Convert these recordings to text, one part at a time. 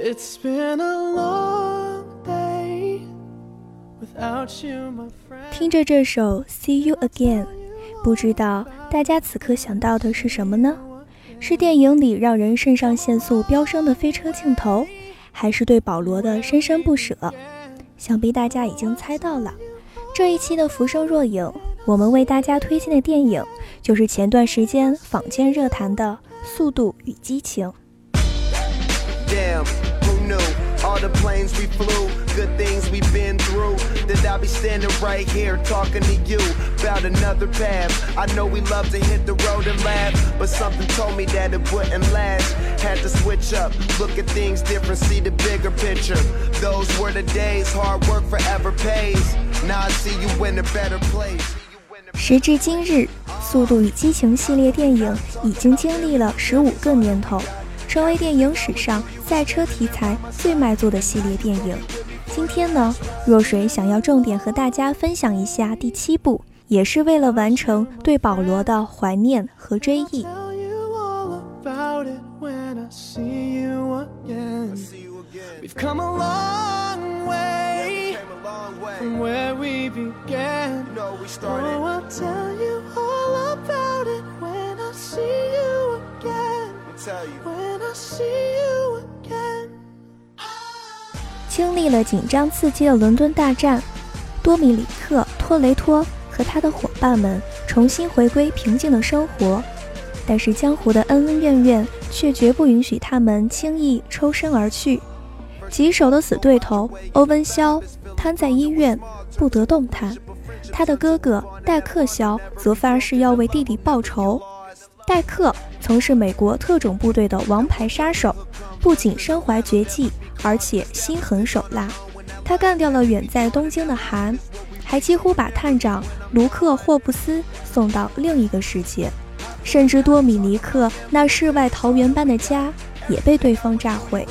It's been a long day without you, my friend. 听着这首《See You Again》，不知道大家此刻想到的是什么呢？是电影里让人肾上腺素飙升的飞车镜头，还是对保罗的深深不舍？想必大家已经猜到了。这一期的《浮生若影》，我们为大家推荐的电影就是前段时间坊间热谈的《速度与激情》。Damn, who knew? All the planes we flew, good things we've been through. That I'll be standing right here talking to you about another path. I know we love to hit the road and laugh, but something told me that it wouldn't last. Had to switch up, look at things different, see the bigger picture. Those were the days, hard work forever pays. Now I see you in a better place. 时至今日，《速度与激情》系列电影已经经历了十五个年头，成为电影史上 赛车题材最卖座的系列电影。今天呢，若水想要重点和大家分享一下第七部，也是为了完成对保罗的怀念和追忆。Tell you all about it when I see you 经历了紧张刺激的伦敦大战，多米里克·托雷托和他的伙伴们重新回归平静的生活，但是江湖的恩恩怨怨却绝不允许他们轻易抽身而去。棘手的死对头欧文·肖瘫在医院，不得动弹。他的哥哥戴克·肖则发誓要为弟弟报仇。戴克曾是美国特种部队的王牌杀手，不仅身怀绝技，而且心狠手辣。他干掉了远在东京的韩，还几乎把探长卢克·霍布斯送到另一个世界，甚至多米尼克那世外桃源般的家也被对方炸毁。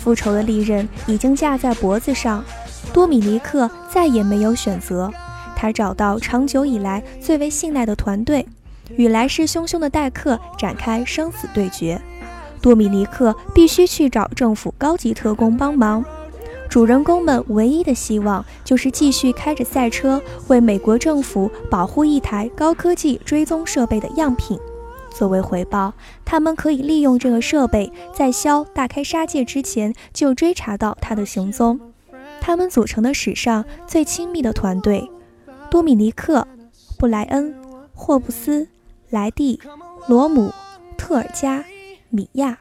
复仇的利刃已经架在脖子上，多米尼克再也没有选择，他找到长久以来最为信赖的团队。与来势汹汹的戴克展开生死对决，多米尼克必须去找政府高级特工帮忙。主人公们唯一的希望就是继续开着赛车，为美国政府保护一台高科技追踪设备的样品。作为回报，他们可以利用这个设备，在肖大开杀戒之前就追查到他的行踪。他们组成的史上最亲密的团队：多米尼克、布莱恩、霍布斯。莱蒂、罗姆、特尔加、米亚，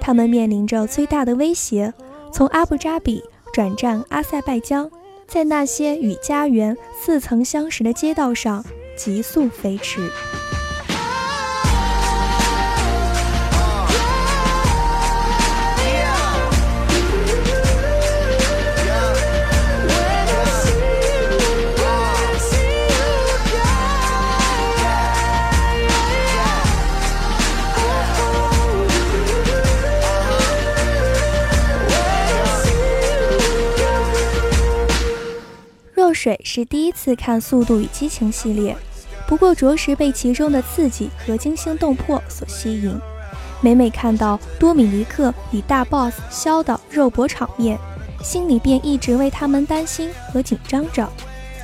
他们面临着最大的威胁，从阿布扎比转战阿塞拜疆，在那些与家园似曾相识的街道上急速飞驰。水是第一次看《速度与激情》系列，不过着实被其中的刺激和惊心动魄所吸引。每每看到多米尼克与大 boss 肖的肉搏场面，心里便一直为他们担心和紧张着。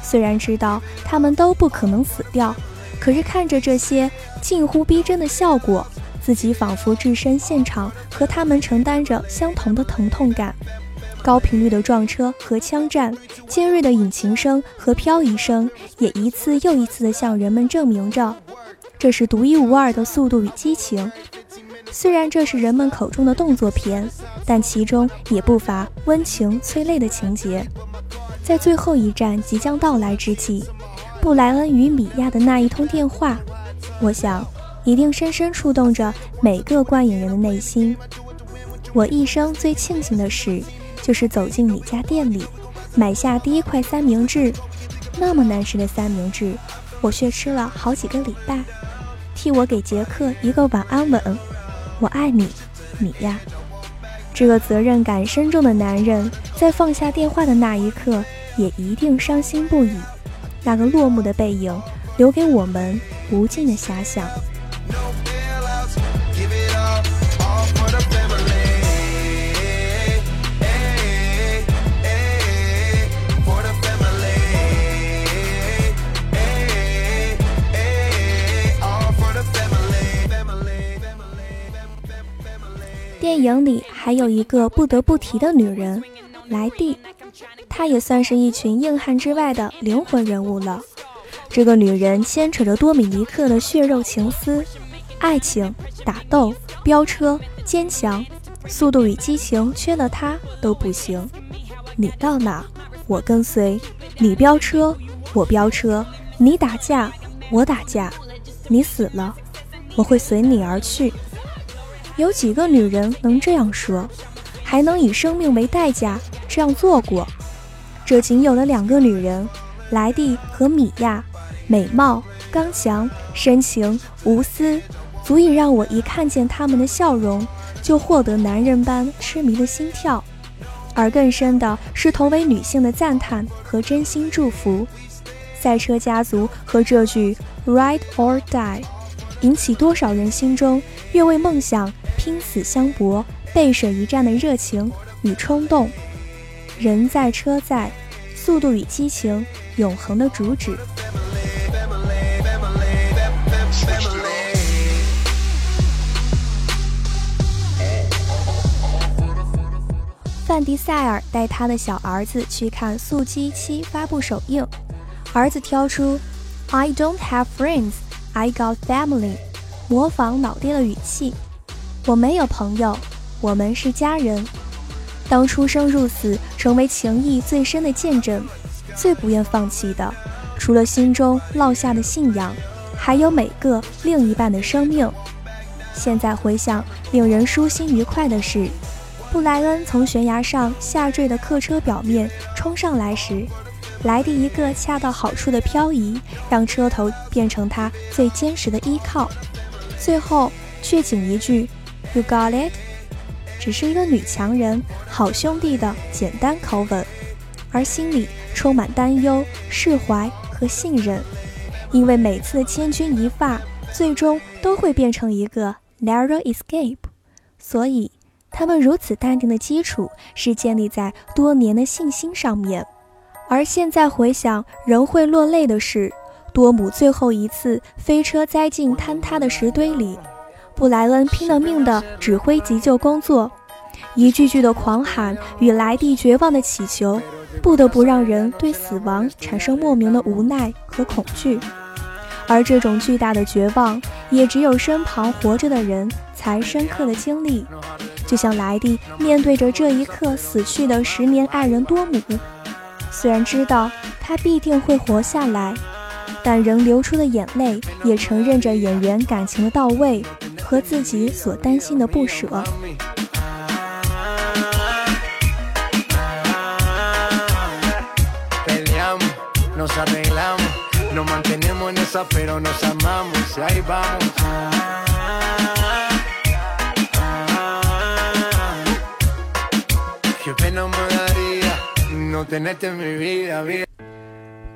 虽然知道他们都不可能死掉，可是看着这些近乎逼真的效果，自己仿佛置身现场，和他们承担着相同的疼痛感。高频率的撞车和枪战，尖锐的引擎声和漂移声，也一次又一次地向人们证明着，这是独一无二的速度与激情。虽然这是人们口中的动作片，但其中也不乏温情催泪的情节。在最后一战即将到来之际，布莱恩与米娅的那一通电话，我想一定深深触动着每个观影人的内心。我一生最庆幸的是。就是走进你家店里，买下第一块三明治，那么难吃的三明治，我却吃了好几个礼拜。替我给杰克一个晚安吻，我爱你，米娅。这个责任感深重的男人，在放下电话的那一刻，也一定伤心不已。那个落寞的背影，留给我们无尽的遐想。电影里还有一个不得不提的女人，莱蒂，她也算是一群硬汉之外的灵魂人物了。这个女人牵扯着多米尼克的血肉情丝，爱情、打斗、飙车、坚强，速度与激情缺了她都不行。你到哪，我跟随；你飙车，我飙车；你打架，我打架；你死了，我会随你而去。有几个女人能这样说，还能以生命为代价这样做过？这仅有了两个女人，莱蒂和米娅。美貌、刚强、深情、无私，足以让我一看见他们的笑容，就获得男人般痴迷的心跳。而更深的是同为女性的赞叹和真心祝福。赛车家族和这句 “Ride or Die”，引起多少人心中愿为梦想拼死相搏、背水一战的热情与冲动？人在车在，速度与激情，永恒的主旨。范迪塞尔带他的小儿子去看《速激七》发布首映，儿子挑出 "I don't have friends, I got family"，模仿老爹的语气：“我没有朋友，我们是家人。”当出生入死成为情谊最深的见证，最不愿放弃的，除了心中烙下的信仰，还有每个另一半的生命。现在回想，令人舒心愉快的是。布莱恩从悬崖上下坠的客车表面冲上来时，莱蒂一个恰到好处的漂移，让车头变成他最坚实的依靠。最后却仅一句 “You got it”，只是一个女强人、好兄弟的简单口吻，而心里充满担忧、释怀和信任，因为每次的千钧一发，最终都会变成一个 narrow escape，所以。他们如此淡定的基础是建立在多年的信心上面，而现在回想，仍会落泪的是，多姆最后一次飞车栽进坍塌的石堆里，布莱恩拼了命的指挥急救工作，一句句的狂喊与莱蒂绝望的祈求，不得不让人对死亡产生莫名的无奈和恐惧，而这种巨大的绝望，也只有身旁活着的人才深刻的经历。就像莱蒂面对着这一刻死去的十年爱人多姆，虽然知道他必定会活下来，但仍流出的眼泪也承认着演员感情的到位和自己所担心的不舍。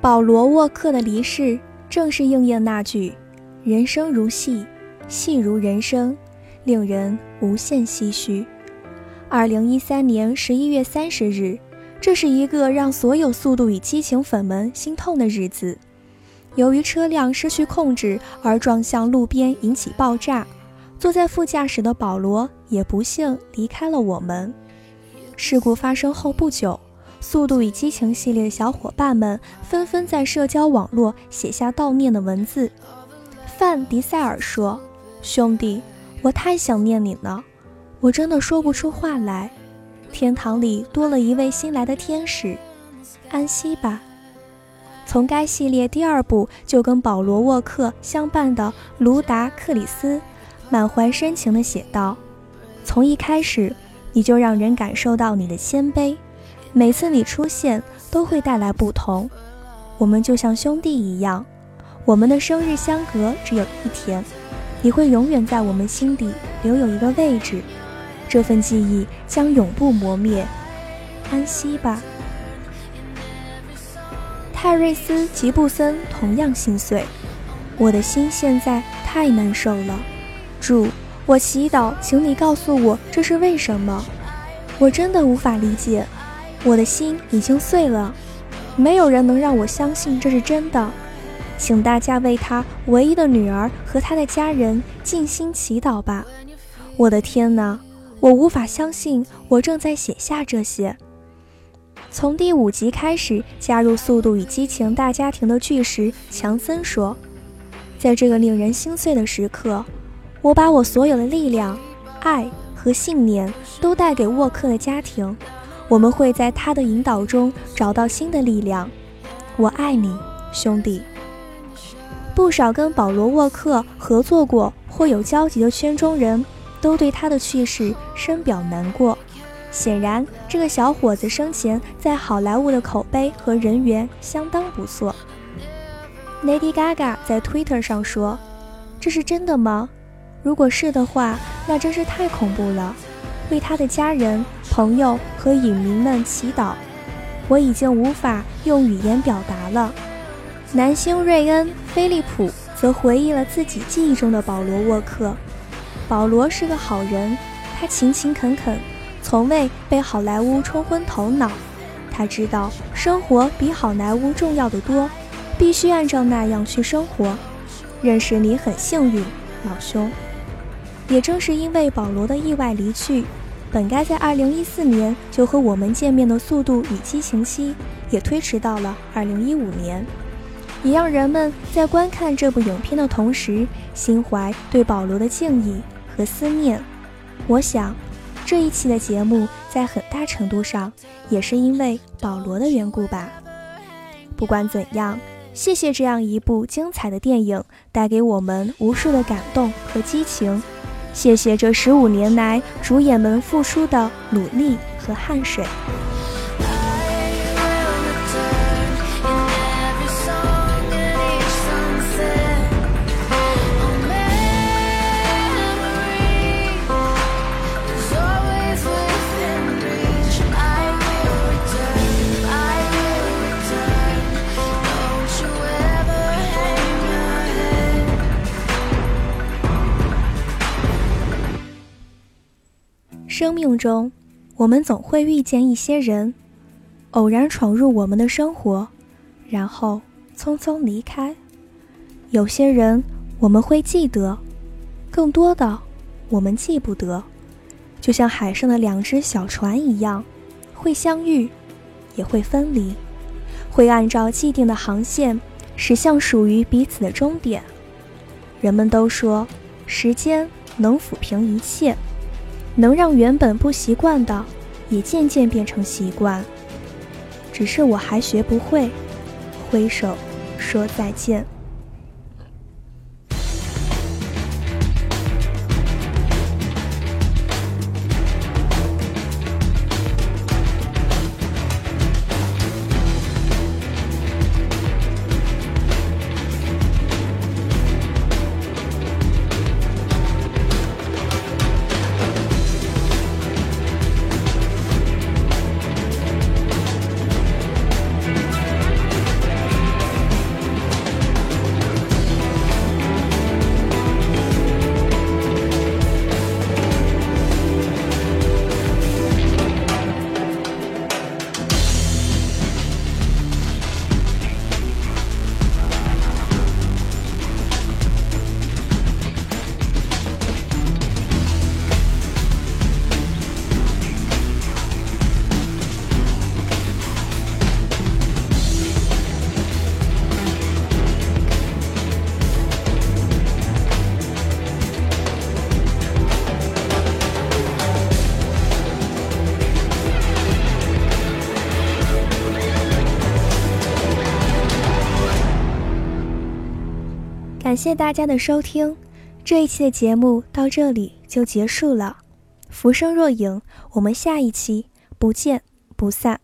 保罗·沃克的离世，正是应验那句“人生如戏，戏如人生”，令人无限唏嘘。二零一三年十一月三十日，这是一个让所有《速度与激情》粉们心痛的日子。由于车辆失去控制而撞向路边，引起爆炸。坐在副驾驶的保罗也不幸离开了我们。事故发生后不久，《速度与激情》系列的小伙伴们纷纷在社交网络写下悼念的文字。范迪塞尔说：“兄弟，我太想念你了，我真的说不出话来。天堂里多了一位新来的天使，安息吧。”从该系列第二部就跟保罗·沃克相伴的卢达·克里斯，满怀深情地写道：“从一开始。”你就让人感受到你的谦卑，每次你出现都会带来不同。我们就像兄弟一样，我们的生日相隔只有一天，你会永远在我们心底留有一个位置，这份记忆将永不磨灭。安息吧，泰瑞斯·吉布森同样心碎。我的心现在太难受了，主。我祈祷，请你告诉我这是为什么。我真的无法理解，我的心已经碎了，没有人能让我相信这是真的。请大家为他唯一的女儿和他的家人尽心祈祷吧。我的天哪，我无法相信我正在写下这些。从第五集开始加入《速度与激情》大家庭的巨石强森说：“在这个令人心碎的时刻，我把我所有的力量、爱和信念都带给沃克的家庭。我们会在他的引导中找到新的力量。我爱你，兄弟。”不少跟保罗·沃克合作过或有交集的圈中人都对他的去世深表难过。显然，这个小伙子生前在好莱坞的口碑和人缘相当不错。Lady Gaga 在 Twitter 上说：“这是真的吗？如果是的话，那真是太恐怖了。为他的家人、朋友和影迷们祈祷。我已经无法用语言表达了。”男星瑞恩·菲利普则回忆了自己记忆中的保罗·沃克：“保罗是个好人，他勤勤恳恳。”从未被好莱坞冲昏头脑，他知道生活比好莱坞重要的多，必须按照那样去生活。认识你很幸运，老兄。也正是因为保罗的意外离去，本该在2014年就和我们见面的《速度与激情七》也推迟到了2015年，也让人们在观看这部影片的同时，心怀对保罗的敬意和思念。我想。这一期的节目在很大程度上也是因为保罗的缘故吧。不管怎样，谢谢这样一部精彩的电影带给我们无数的感动和激情，谢谢这十五年来主演们付出的努力和汗水。生命中，我们总会遇见一些人，偶然闯入我们的生活，然后匆匆离开。有些人我们会记得，更多的我们记不得。就像海上的两只小船一样，会相遇，也会分离，会按照既定的航线驶向属于彼此的终点。人们都说，时间能抚平一切。能让原本不习惯的，也渐渐变成习惯。只是我还学不会，挥手说再见。谢大家的收听，这一期的节目到这里就结束了。浮生若影，我们下一期不见不散。